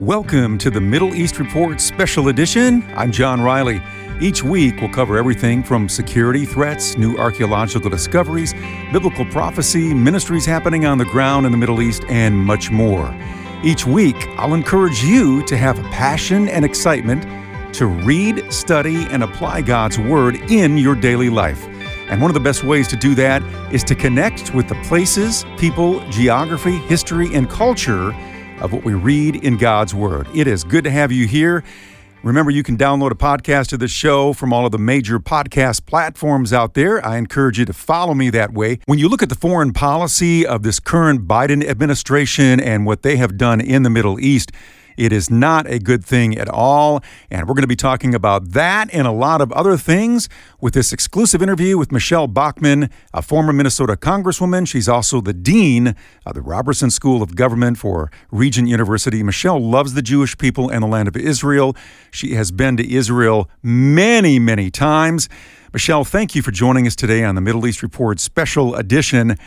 Welcome to the Middle East Report Special Edition. I'm John Riley. Each week, we'll cover everything from security threats, new archaeological discoveries, biblical prophecy, ministries happening on the ground in the Middle East, and much more. Each week, I'll encourage you to have a passion and excitement to read, study, and apply God's Word in your daily life. And one of the best ways to do that is to connect with the places, people, geography, history, and culture of what we read in God's Word. It is good to have you here. Remember, you can download a podcast of the show from all of the major podcast platforms out there. I encourage you to follow me that way. When you look at the foreign policy of this current Biden administration and what they have done in the Middle East, it is not a good thing at all. And we're going to be talking about that and a lot of other things with this exclusive interview with Michele Bachmann, a former Minnesota Congresswoman. She's also the Dean of the Robertson School of Government for Regent University. Michelle loves the Jewish people and the land of Israel. She has been to Israel many, many times. Michelle, thank you for joining us today on the Middle East Report special edition.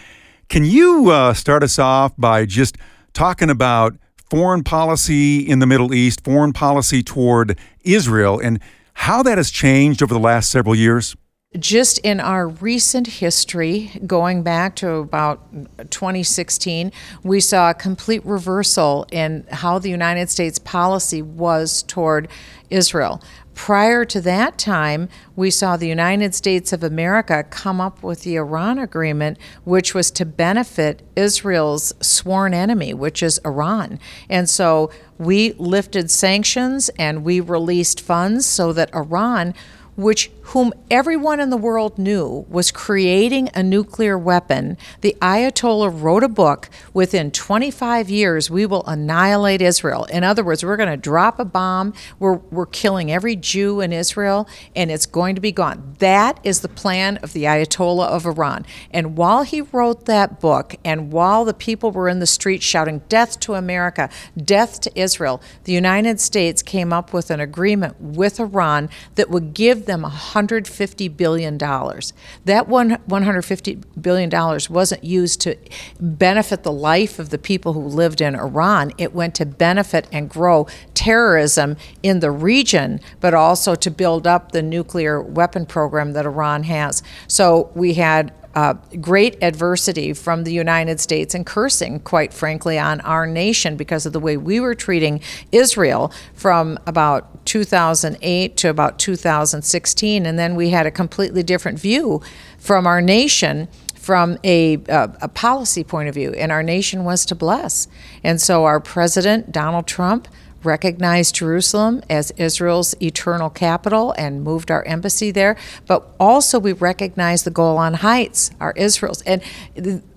Can you uh, start us off by just talking about foreign policy in the Middle East, foreign policy toward Israel, and how that has changed over the last several years? Just in our recent history, going back to about 2016, we saw a complete reversal in how the United States policy was toward Israel. Prior to that time, we saw the United States of America come up with the Iran Agreement, which was to benefit Israel's sworn enemy, which is Iran. And so we lifted sanctions and we released funds so that Iran which whom everyone in the world knew was creating a nuclear weapon, the Ayatollah wrote a book within 25 years we will annihilate Israel. In other words, we're going to drop a bomb, we're, we're killing every Jew in Israel, and it's going to be gone. That is the plan of the Ayatollah of Iran. And while he wrote that book, and while the people were in the streets shouting, Death to America, death to Israel, the United States came up with an agreement with Iran that would give them $150 billion. That one, $150 billion wasn't used to benefit the life of the people who lived in Iran. It went to benefit and grow terrorism in the region, but also to build up the nuclear weapon program that Iran has. So we had uh, great adversity from the United States and cursing, quite frankly, on our nation because of the way we were treating Israel from about 2008 to about 2016. And then we had a completely different view from our nation from a, uh, a, policy point of view, and our nation was to bless. And so our president, Donald Trump, recognized Jerusalem as Israel's eternal capital and moved our embassy there. But also, we recognized the Golan Heights are Israel's. And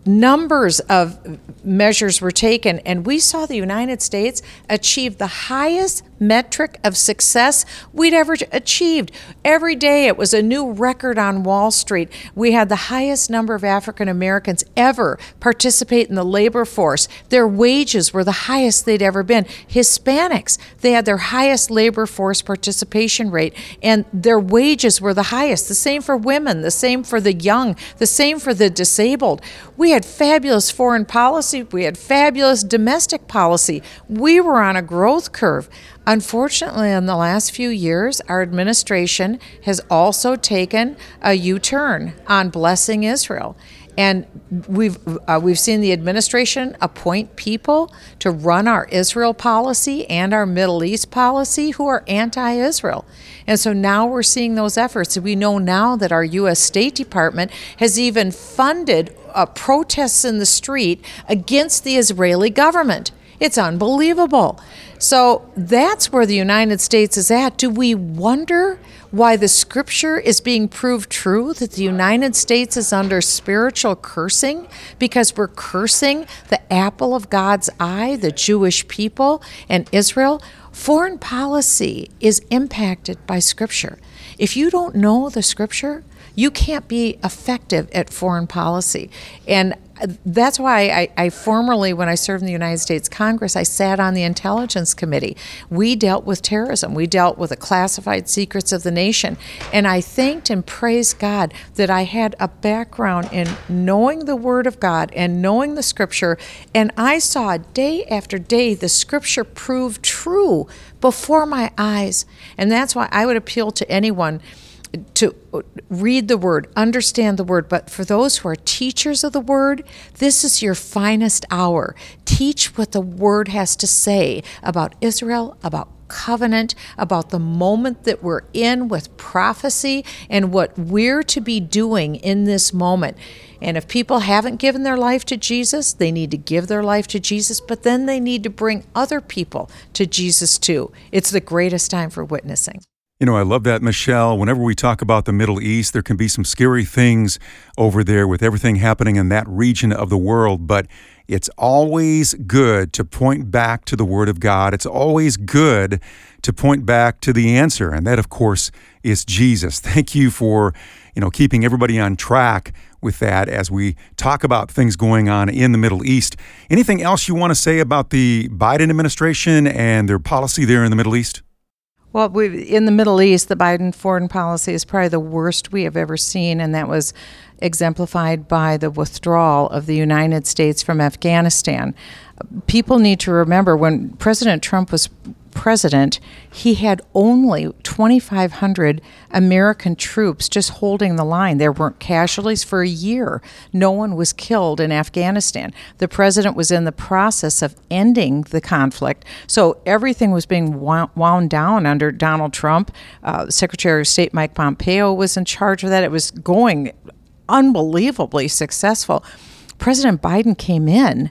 numbers of measures were taken, and we saw the United States achieve the highest metric of success we'd ever achieved. Every day it was a new record on Wall Street. We had the highest number of African Americans ever participate in the labor force. Their wages were the highest they'd ever been. Hispanics, they had their highest labor force participation rate, and their wages were the highest. The same for women, the same for the young, the same for the disabled. We had fabulous foreign policy, we had fabulous domestic policy. We were on a growth curve. Unfortunately, in the last few years, our administration has also taken a U turn on blessing Israel. And we've uh, we've seen the administration appoint people to run our Israel policy and our Middle East policy who are anti-Israel. And so now we're seeing those efforts. We know now that our U.S. State Department has even funded uh, protests in the street against the Israeli government. It's unbelievable. So that's where the United States is at. Do we wonder why the scripture is being proved true that the United States is under spiritual cursing because we're cursing the apple of God's eye, the Jewish people and Israel? Foreign policy is impacted by scripture. If you don't know the scripture, you can't be effective at foreign policy. And that's why I, I, formerly, when I served in the United States Congress, I sat on the Intelligence Committee. We dealt with terrorism. We dealt with the classified secrets of the nation. And I thanked and praised God that I had a background in knowing the Word of God and knowing the Scripture. And I saw day after day the Scripture prove true before my eyes. And that's why I would appeal to anyone to read the word, understand the word. But for those who are teachers of the word, this is your finest hour. Teach what the word has to say about Israel, about covenant, about the moment that we're in with prophecy, and what we're to be doing in this moment. And if people haven't given their life to Jesus, they need to give their life to Jesus, but then they need to bring other people to Jesus too. It's the greatest time for witnessing. You know, I love that, Michelle. Whenever we talk about the Middle East, there can be some scary things over there with everything happening in that region of the world, but it's always good to point back to the Word of God. It's always good to point back to the answer, and that, of course, is Jesus. Thank you for, you know, keeping everybody on track with that as we talk about things going on in the Middle East. Anything else you want to say about the Biden administration and their policy there in the Middle East? Well, in the Middle East, the Biden foreign policy is probably the worst we have ever seen, and that was exemplified by the withdrawal of the United States from Afghanistan. People need to remember when President Trump was president, he had only 2,500 American troops just holding the line. There weren't casualties for a year. No one was killed in Afghanistan. The president was in the process of ending the conflict. So everything was being wound down under Donald Trump. Uh, Secretary of State Mike Pompeo was in charge of that. It was going unbelievably successful. President Biden came in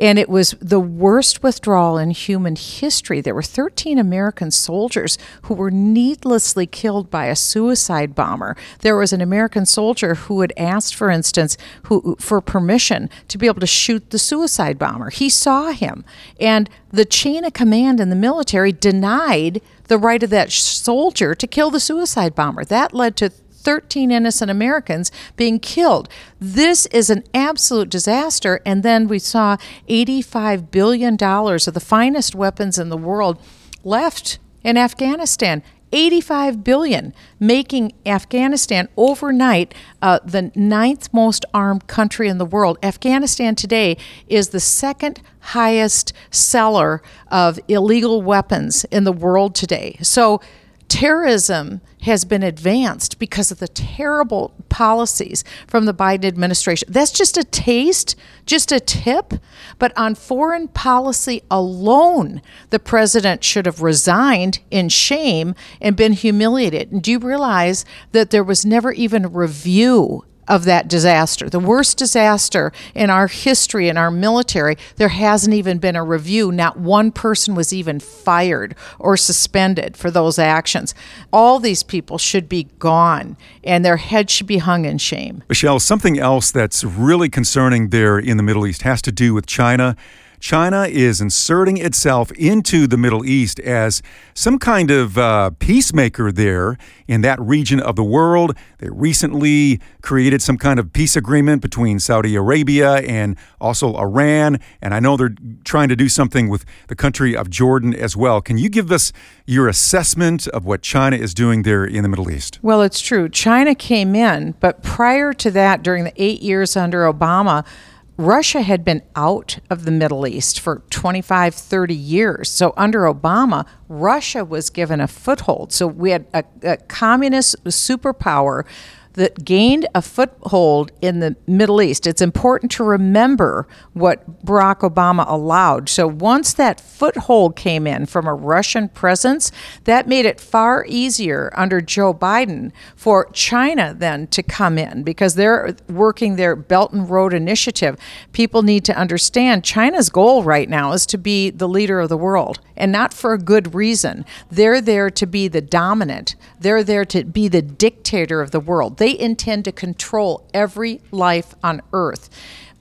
and it was the worst withdrawal in human history. There were 13 American soldiers who were needlessly killed by a suicide bomber. There was an American soldier who had asked, for instance, who, for permission to be able to shoot the suicide bomber. He saw him, and the chain of command in the military denied the right of that soldier to kill the suicide bomber. That led to 13 innocent Americans being killed. This is an absolute disaster. And then we saw $85 billion of the finest weapons in the world left in Afghanistan. 85 billion, making Afghanistan overnight uh, the ninth most armed country in the world. Afghanistan today is the second highest seller of illegal weapons in the world today. So terrorism has been advanced because of the terrible policies from the Biden administration. That's just a taste, just a tip. But on foreign policy alone, the president should have resigned in shame and been humiliated. And do you realize that there was never even a review of that disaster, the worst disaster in our history in our military. There hasn't even been a review. Not one person was even fired or suspended for those actions. All these people should be gone and their heads should be hung in shame. Michelle, something else that's really concerning there in the Middle East has to do with China. China is inserting itself into the Middle East as some kind of uh, peacemaker there in that region of the world. They recently created some kind of peace agreement between Saudi Arabia and also Iran. And I know they're trying to do something with the country of Jordan as well. Can you give us your assessment of what China is doing there in the Middle East? Well, it's true. China came in, but prior to that, during the eight years under Obama, Russia had been out of the Middle East for 25, 30 years. So under Obama, Russia was given a foothold. So we had a, a communist superpower that gained a foothold in the Middle East. It's important to remember what Barack Obama allowed. So once that foothold came in from a Russian presence, that made it far easier under Joe Biden for China then to come in because they're working their Belt and Road Initiative. People need to understand China's goal right now is to be the leader of the world and not for a good reason. They're there to be the dominant, they're there to be the dictator of the world. They intend to control every life on earth.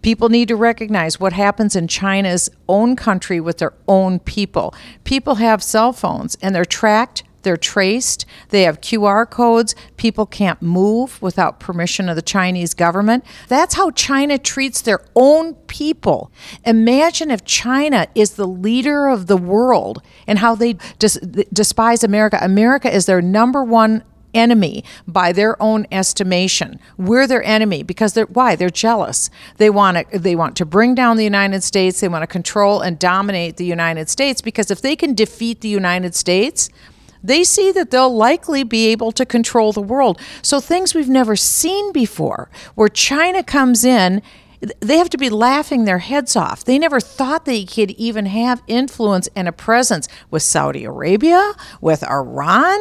People need to recognize what happens in China's own country with their own people. People have cell phones and they're tracked they're traced. They have QR codes. People can't move without permission of the Chinese government. That's how China treats their own people. Imagine if China is the leader of the world and how they des- despise America. America is their number one enemy by their own estimation. We're their enemy because they're why? They're jealous. They want to they want to bring down the United States. They want to control and dominate the United States because if they can defeat the United States, they see that they'll likely be able to control the world. So, things we've never seen before, where China comes in, they have to be laughing their heads off. They never thought they could even have influence and a presence with Saudi Arabia, with Iran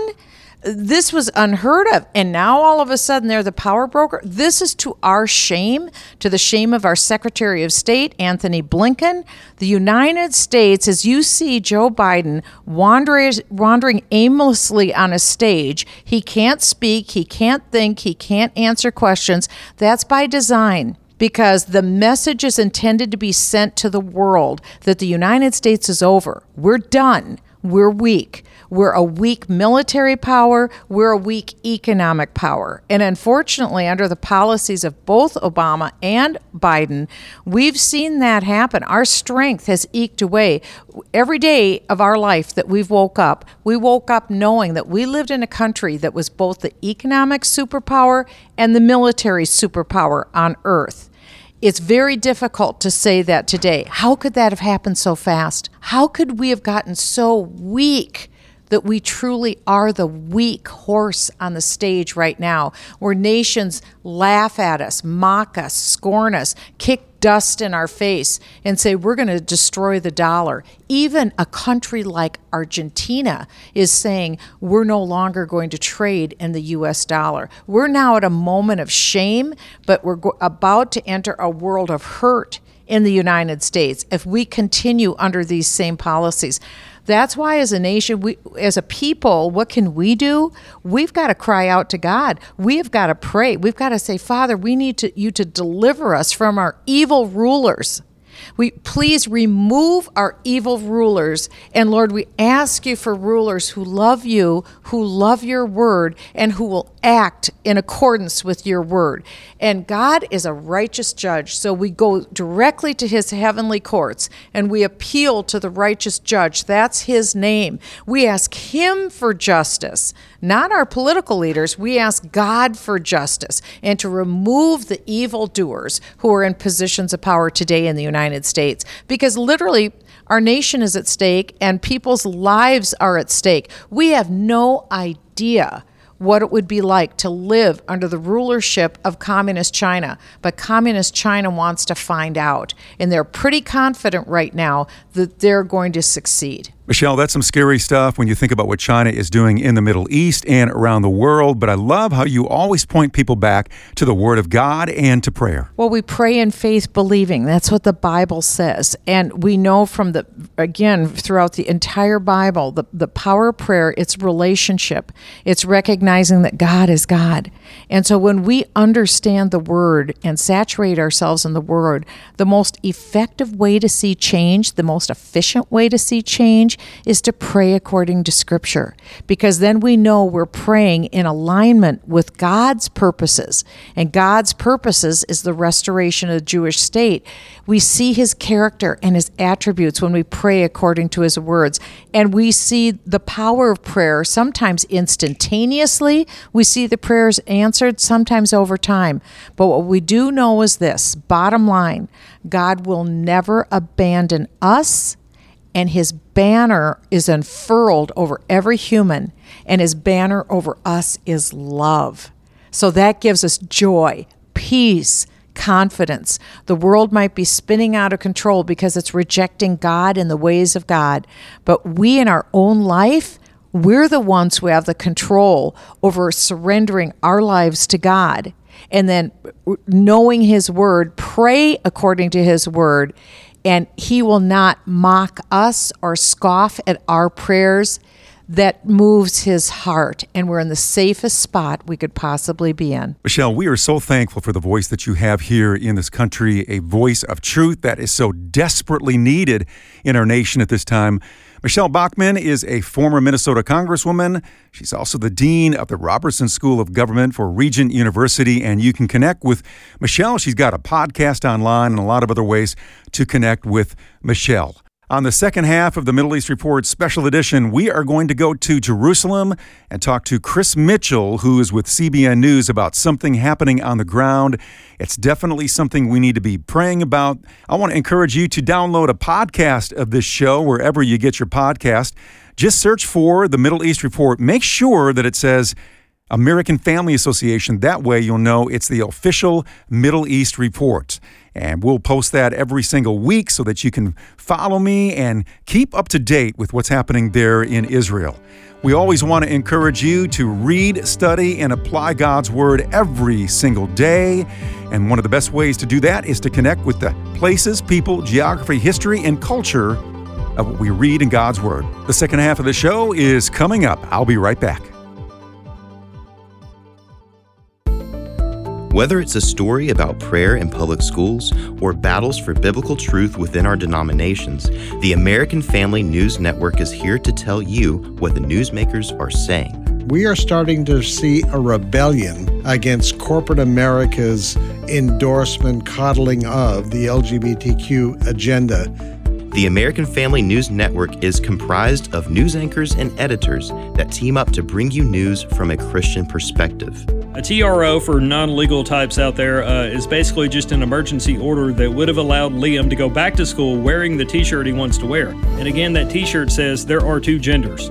this was unheard of. And now all of a sudden they're the power broker. This is to our shame, to the shame of our Secretary of State, Antony Blinken. The United States, as you see Joe Biden wandering, aimlessly on a stage, he can't speak, he can't think, he can't answer questions. That's by design because the message is intended to be sent to the world that the United States is over. We're done. We're weak. We're a weak military power. We're a weak economic power. And unfortunately, under the policies of both Obama and Biden, we've seen that happen. Our strength has eked away. Every day of our life that we've woke up, we woke up knowing that we lived in a country that was both the economic superpower and the military superpower on earth. It's very difficult to say that today. How could that have happened so fast? How could we have gotten so weak that we truly are the weak horse on the stage right now, where nations laugh at us, mock us, scorn us, kick dust in our face, and say, We're going to destroy the dollar. Even a country like Argentina is saying, We're no longer going to trade in the US dollar. We're now at a moment of shame, but we're go- about to enter a world of hurt in the United States if we continue under these same policies. That's why, as a nation, we, as a people, what can we do? We've got to cry out to God. We have got to pray. We've got to say, Father, we need to, you to deliver us from our evil rulers. We please remove our evil rulers. And Lord, we ask you for rulers who love you, who love your word, and who will act in accordance with your word. And God is a righteous judge. So we go directly to his heavenly courts and we appeal to the righteous judge. That's his name. We ask him for justice, not our political leaders. We ask God for justice and to remove the evildoers who are in positions of power today in the United States. Because literally, our nation is at stake and people's lives are at stake. We have no idea what it would be like to live under the rulership of Communist China. But Communist China wants to find out. And they're pretty confident right now that they're going to succeed. Michelle, that's some scary stuff when you think about what China is doing in the Middle East and around the world. But I love how you always point people back to the Word of God and to prayer. Well, we pray in faith, believing. That's what the Bible says. And we know from the, again, throughout the entire Bible, the, the power of prayer, it's relationship, it's recognizing that God is God. And so when we understand the Word and saturate ourselves in the Word, the most effective way to see change, the most efficient way to see change, is to pray according to Scripture, because then we know we're praying in alignment with God's purposes. And God's purposes is the restoration of the Jewish state. We see His character and His attributes when we pray according to His words. And we see the power of prayer sometimes instantaneously. We see the prayers answered sometimes over time. But what we do know is this bottom line God will never abandon us and his banner is unfurled over every human, and his banner over us is love. So that gives us joy, peace, confidence. The world might be spinning out of control because it's rejecting God and the ways of God, but we in our own life, we're the ones who have the control over surrendering our lives to God and then knowing His Word, pray according to His Word, and He will not mock us or scoff at our prayers. That moves his heart, and we're in the safest spot we could possibly be in. Michelle, we are so thankful for the voice that you have here in this country, a voice of truth that is so desperately needed in our nation at this time. Michele Bachmann is a former Minnesota Congresswoman. She's also the Dean of the Robertson School of Government for Regent University, and you can connect with Michelle. She's got a podcast online and a lot of other ways to connect with Michele. On the second half of the Middle East Report special edition, we are going to go to Jerusalem and talk to Chris Mitchell, who is with CBN News, about something happening on the ground. It's definitely something we need to be praying about. I want to encourage you to download a podcast of this show wherever you get your podcast. Just search for the Middle East Report. Make sure that it says American Family Association. That way you'll know it's the official Middle East Report. And we'll post that every single week so that you can follow me and keep up to date with what's happening there in Israel. We always want to encourage you to read, study, and apply God's Word every single day. And one of the best ways to do that is to connect with the places, people, geography, history, and culture of what we read in God's Word. The second half of the show is coming up. I'll be right back. Whether it's a story about prayer in public schools or battles for biblical truth within our denominations, the American Family News Network is here to tell you what the newsmakers are saying. We are starting to see a rebellion against corporate America's endorsement, coddling of the LGBTQ agenda. The American Family News Network is comprised of news anchors and editors that team up to bring you news from a Christian perspective. A TRO for non legal types out there uh, is basically just an emergency order that would have allowed Liam to go back to school wearing the t shirt he wants to wear. And again, that t shirt says there are two genders.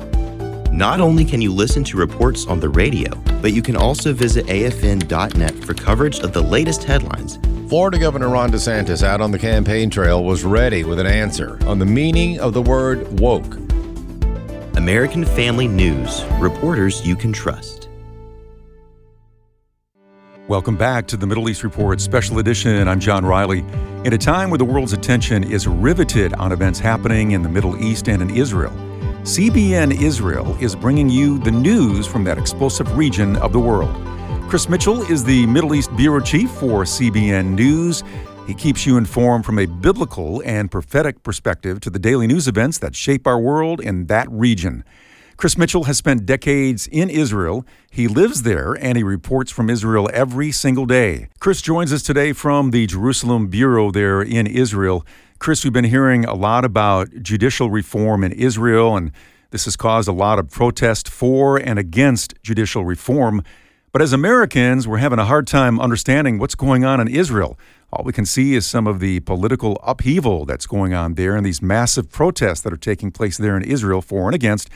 Not only can you listen to reports on the radio, but you can also visit afn.net for coverage of the latest headlines. Florida Governor Ron DeSantis out on the campaign trail was ready with an answer on the meaning of the word woke. American Family News, reporters you can trust. Welcome back to the Middle East Report Special Edition. I'm John Riley. In a time where the world's attention is riveted on events happening in the Middle East and in Israel, CBN Israel is bringing you the news from that explosive region of the world. Chris Mitchell is the Middle East Bureau Chief for CBN News. He keeps you informed from a biblical and prophetic perspective to the daily news events that shape our world in that region. Chris Mitchell has spent decades in Israel. He lives there and he reports from Israel every single day. Chris joins us today from the Jerusalem Bureau there in Israel. Chris, we've been hearing a lot about judicial reform in Israel, and this has caused a lot of protest for and against judicial reform. But as Americans, we're having a hard time understanding what's going on in Israel. All we can see is some of the political upheaval that's going on there and these massive protests that are taking place there in Israel for and against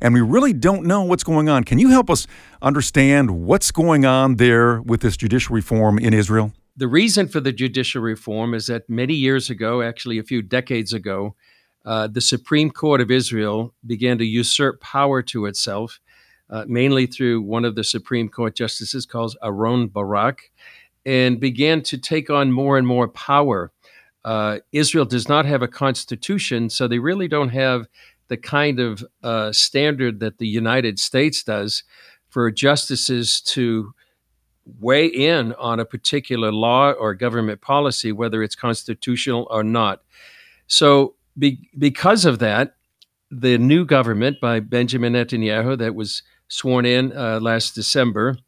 and we really don't know what's going on. Can you help us understand what's going on there with this judicial reform in Israel? The reason for the judicial reform is that many years ago, actually a few decades ago, uh, the Supreme Court of Israel began to usurp power to itself, uh, mainly through one of the Supreme Court justices called Aaron Barak, and began to take on more and more power. Uh, Israel does not have a constitution, so they really don't have the kind of uh, standard that the United States does for justices to weigh in on a particular law or government policy, whether it's constitutional or not. So, be, because of that, the new government by Benjamin Netanyahu, that was sworn in uh, last December,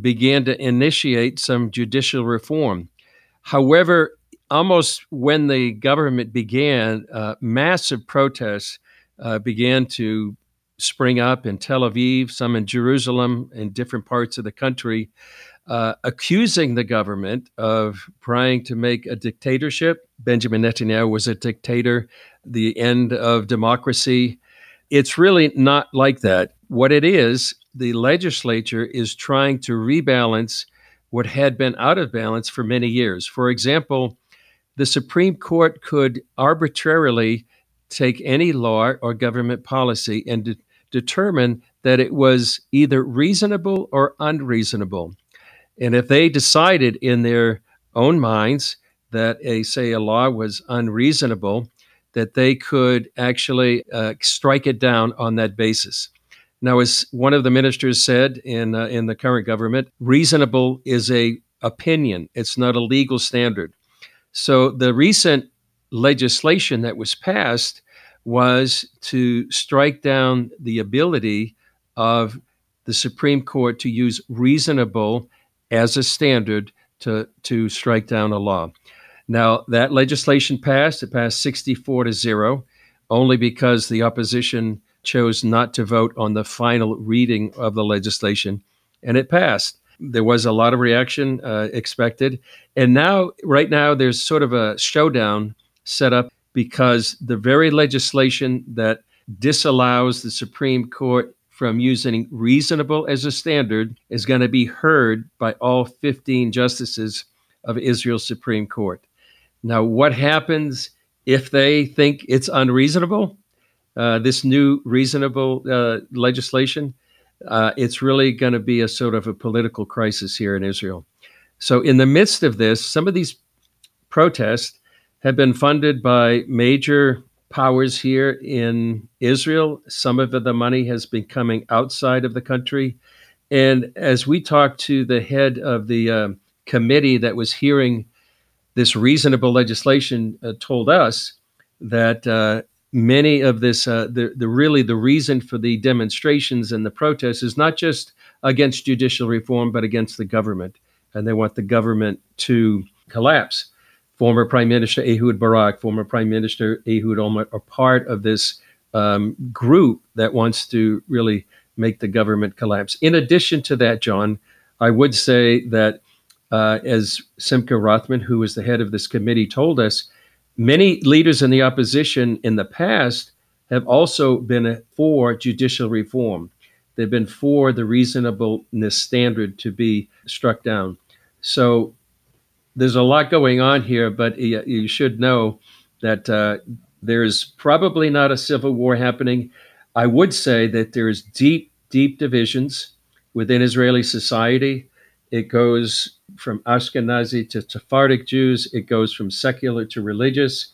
began to initiate some judicial reform. However, almost when the government began, uh, massive protests uh, began to spring up in Tel Aviv, some in Jerusalem, in different parts of the country, uh, accusing the government of trying to make a dictatorship. Benjamin Netanyahu was a dictator, the end of democracy. It's really not like that. What it is, the legislature is trying to rebalance what had been out of balance for many years. For example, the Supreme Court could arbitrarily take any law or government policy and de- determine that it was either reasonable or unreasonable. And if they decided in their own minds that a say a law was unreasonable, that they could actually uh, strike it down on that basis. Now, as one of the ministers said in uh, in the current government, reasonable is a opinion; it's not a legal standard. So the recent legislation that was passed was to strike down the ability of the Supreme Court to use reasonable as a standard to, to strike down a law. Now, that legislation passed. It passed 64 to 0, only because the opposition chose not to vote on the final reading of the legislation, and it passed. There was a lot of reaction uh, expected. And now, right now, there's sort of a showdown set up because the very legislation that disallows the Supreme Court from using reasonable as a standard is going to be heard by all 15 justices of Israel's Supreme Court. Now, what happens if they think it's unreasonable? Uh, this new reasonable uh, legislation, uh, it's really going to be a sort of a political crisis here in Israel. So, in the midst of this, some of these protests have been funded by major powers here in Israel. Some of the money has been coming outside of the country. And as we talked to the head of the uh, committee that was hearing this reasonable legislation, uh, told us that uh, many of this, uh, the, the really the reason for the demonstrations and the protests is not just against judicial reform, but against the government. And they want the government to collapse former Prime Minister Ehud Barak, former Prime Minister Ehud Olmert are part of this um, group that wants to really make the government collapse. In addition to that, John, I would say that uh, as Simcha Rothman, who was the head of this committee, told us, many leaders in the opposition in the past have also been for judicial reform. They've been for the reasonableness standard to be struck down. So there's a lot going on here, but you, should know that uh, there's probably not a civil war happening. I would say that there's deep, deep divisions within Israeli society. It goes from Ashkenazi to Sephardic Jews. It goes from secular to religious.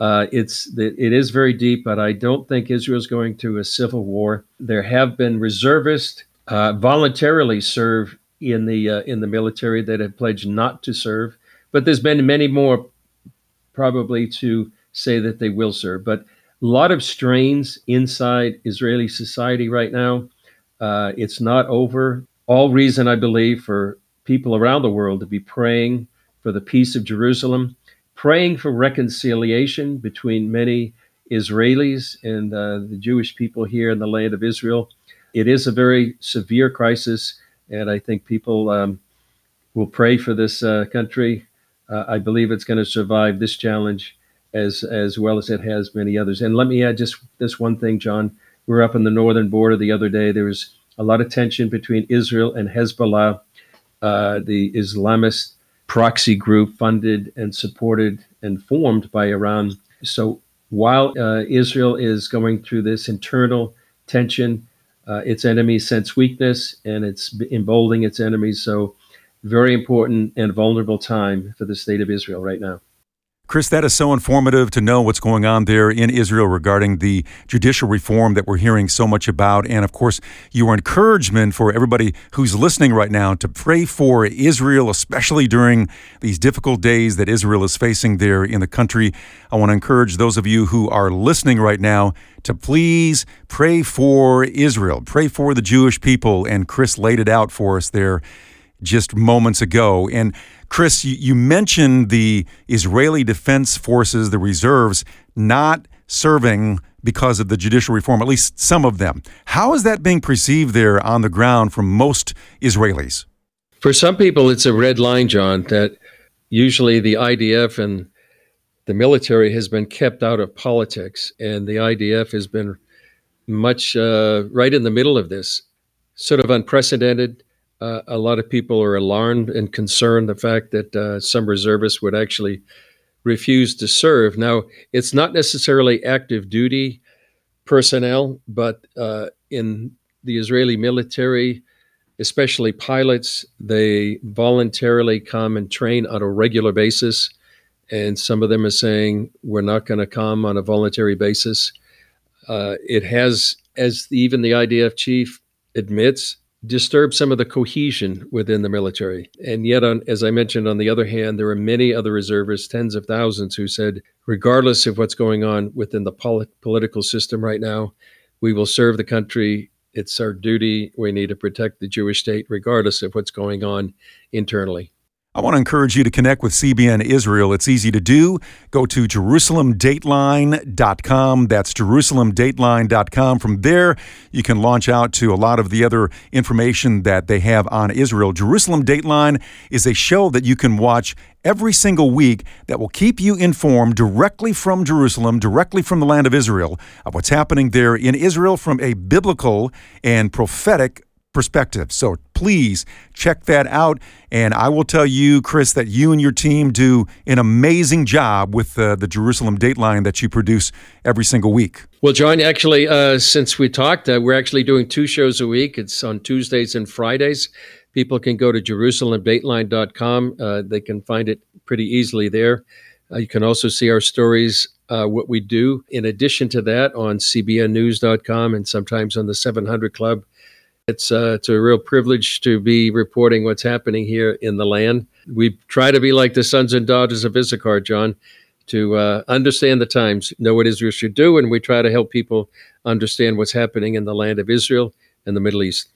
Uh, it's it is very deep, but I don't think Israel's going to a civil war. There have been reservists uh, voluntarily serve in the uh, in the military that have pledged not to serve. But there's been many more probably to say that they will serve. But a lot of strains inside Israeli society right now. Uh, it's not over. All reason, I believe, for people around the world to be praying for the peace of Jerusalem, praying for reconciliation between many Israelis and uh, the Jewish people here in the land of Israel. It is a very severe crisis, and I think people um, will pray for this uh, country uh, I believe it's going to survive this challenge as as well as it has many others. And let me add just this one thing, John. We were up on the northern border the other day. There was a lot of tension between Israel and Hezbollah, uh, the Islamist proxy group funded and supported and formed by Iran. So while uh, Israel is going through this internal tension, uh, its enemies sense weakness and it's emboldening its enemies. So very important and vulnerable time for the state of Israel right now. Chris, that is so informative to know what's going on there in Israel regarding the judicial reform that we're hearing so much about. And of course, your encouragement for everybody who's listening right now to pray for Israel, especially during these difficult days that Israel is facing there in the country. I want to encourage those of you who are listening right now to please pray for Israel, pray for the Jewish people. And Chris laid it out for us there just moments ago. And Chris, you, you mentioned the Israeli Defense Forces, the reserves, not serving because of the judicial reform, at least some of them. How is that being perceived there on the ground from most Israelis? For some people, it's a red line, John, that usually the IDF and the military has been kept out of politics, and the IDF has been much uh, right in the middle of this, sort of unprecedented uh, a lot of people are alarmed and concerned the fact that uh, some reservists would actually refuse to serve. Now, it's not necessarily active duty personnel, but uh, in the Israeli military, especially pilots, they voluntarily come and train on a regular basis. And some of them are saying, we're not going to come on a voluntary basis. Uh, it has, as even the IDF chief admits, disturb some of the cohesion within the military. And yet, on, as I mentioned, on the other hand, there are many other reservists, tens of thousands, who said, regardless of what's going on within the polit- political system right now, we will serve the country. It's our duty. We need to protect the Jewish state, regardless of what's going on internally. I want to encourage you to connect with CBN Israel. It's easy to do. Go to JerusalemDateline.com. That's JerusalemDateline.com. From there, you can launch out to a lot of the other information that they have on Israel. Jerusalem Dateline is a show that you can watch every single week that will keep you informed directly from Jerusalem, directly from the land of Israel, of what's happening there in Israel from a biblical and prophetic perspective. So please check that out. And I will tell you, Chris, that you and your team do an amazing job with uh, the Jerusalem Dateline that you produce every single week. Well, John, actually, uh, since we talked, uh, we're actually doing two shows a week. It's on Tuesdays and Fridays. People can go to JerusalemDateline.com. Uh, they can find it pretty easily there. Uh, you can also see our stories uh, what we do. In addition to that, on CBNNews.com and sometimes on the 700 Club, it's uh, it's a real privilege to be reporting what's happening here in the land. We try to be like the sons and daughters of Issachar, John, to uh, understand the times, know what Israel should do, and we try to help people understand what's happening in the land of Israel and the Middle East.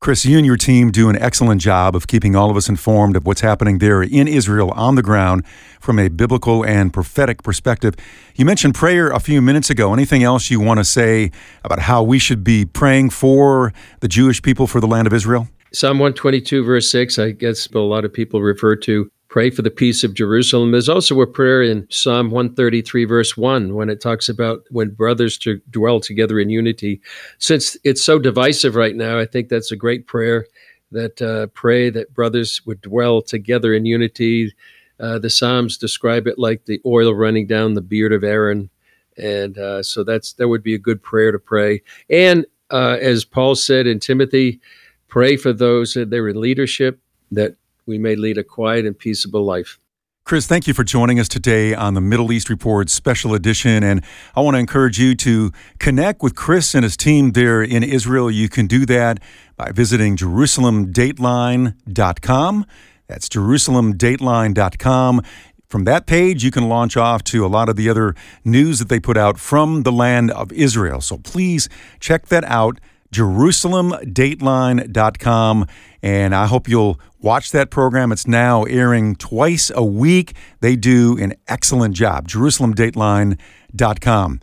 Chris, you and your team do an excellent job of keeping all of us informed of what's happening there in Israel on the ground from a biblical and prophetic perspective. You mentioned prayer a few minutes ago. Anything else you want to say about how we should be praying for the Jewish people for the land of Israel? Psalm 122, verse 6, I guess a lot of people refer to pray for the peace of Jerusalem. There's also a prayer in Psalm 133, verse 1, when it talks about when brothers to dwell together in unity. Since it's so divisive right now, I think that's a great prayer that uh, pray that brothers would dwell together in unity. Uh, the Psalms describe it like the oil running down the beard of Aaron. And uh, so that's that would be a good prayer to pray. And uh, as Paul said in Timothy, pray for those that they're in leadership that we may lead a quiet and peaceable life. Chris, thank you for joining us today on the Middle East Report Special Edition. And I want to encourage you to connect with Chris and his team there in Israel. You can do that by visiting JerusalemDateline.com. That's JerusalemDateline.com. From that page, you can launch off to a lot of the other news that they put out from the land of Israel. So please check that out, JerusalemDateline.com. And I hope you'll watch that program. It's now airing twice a week. They do an excellent job. JerusalemDateline.com.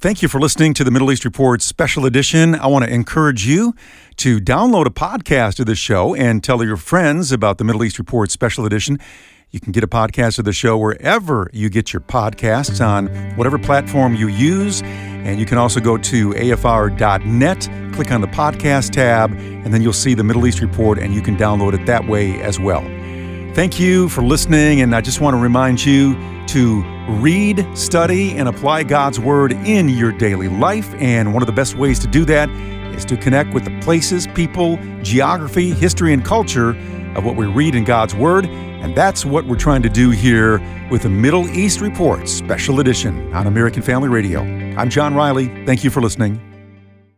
Thank you for listening to the Middle East Report special edition. I want to encourage you to download a podcast of the show and tell your friends about the Middle East Report special edition. You can get a podcast of the show wherever you get your podcasts on whatever platform you use. And you can also go to afr.net, click on the podcast tab, and then you'll see the Middle East Report, and you can download it that way as well. Thank you for listening, and I just want to remind you to read, study, and apply God's Word in your daily life. And one of the best ways to do that is to connect with the places, people, geography, history, and culture of what we read in God's Word. And that's what we're trying to do here with the Middle East Report Special Edition on American Family Radio. I'm John Riley. Thank you for listening.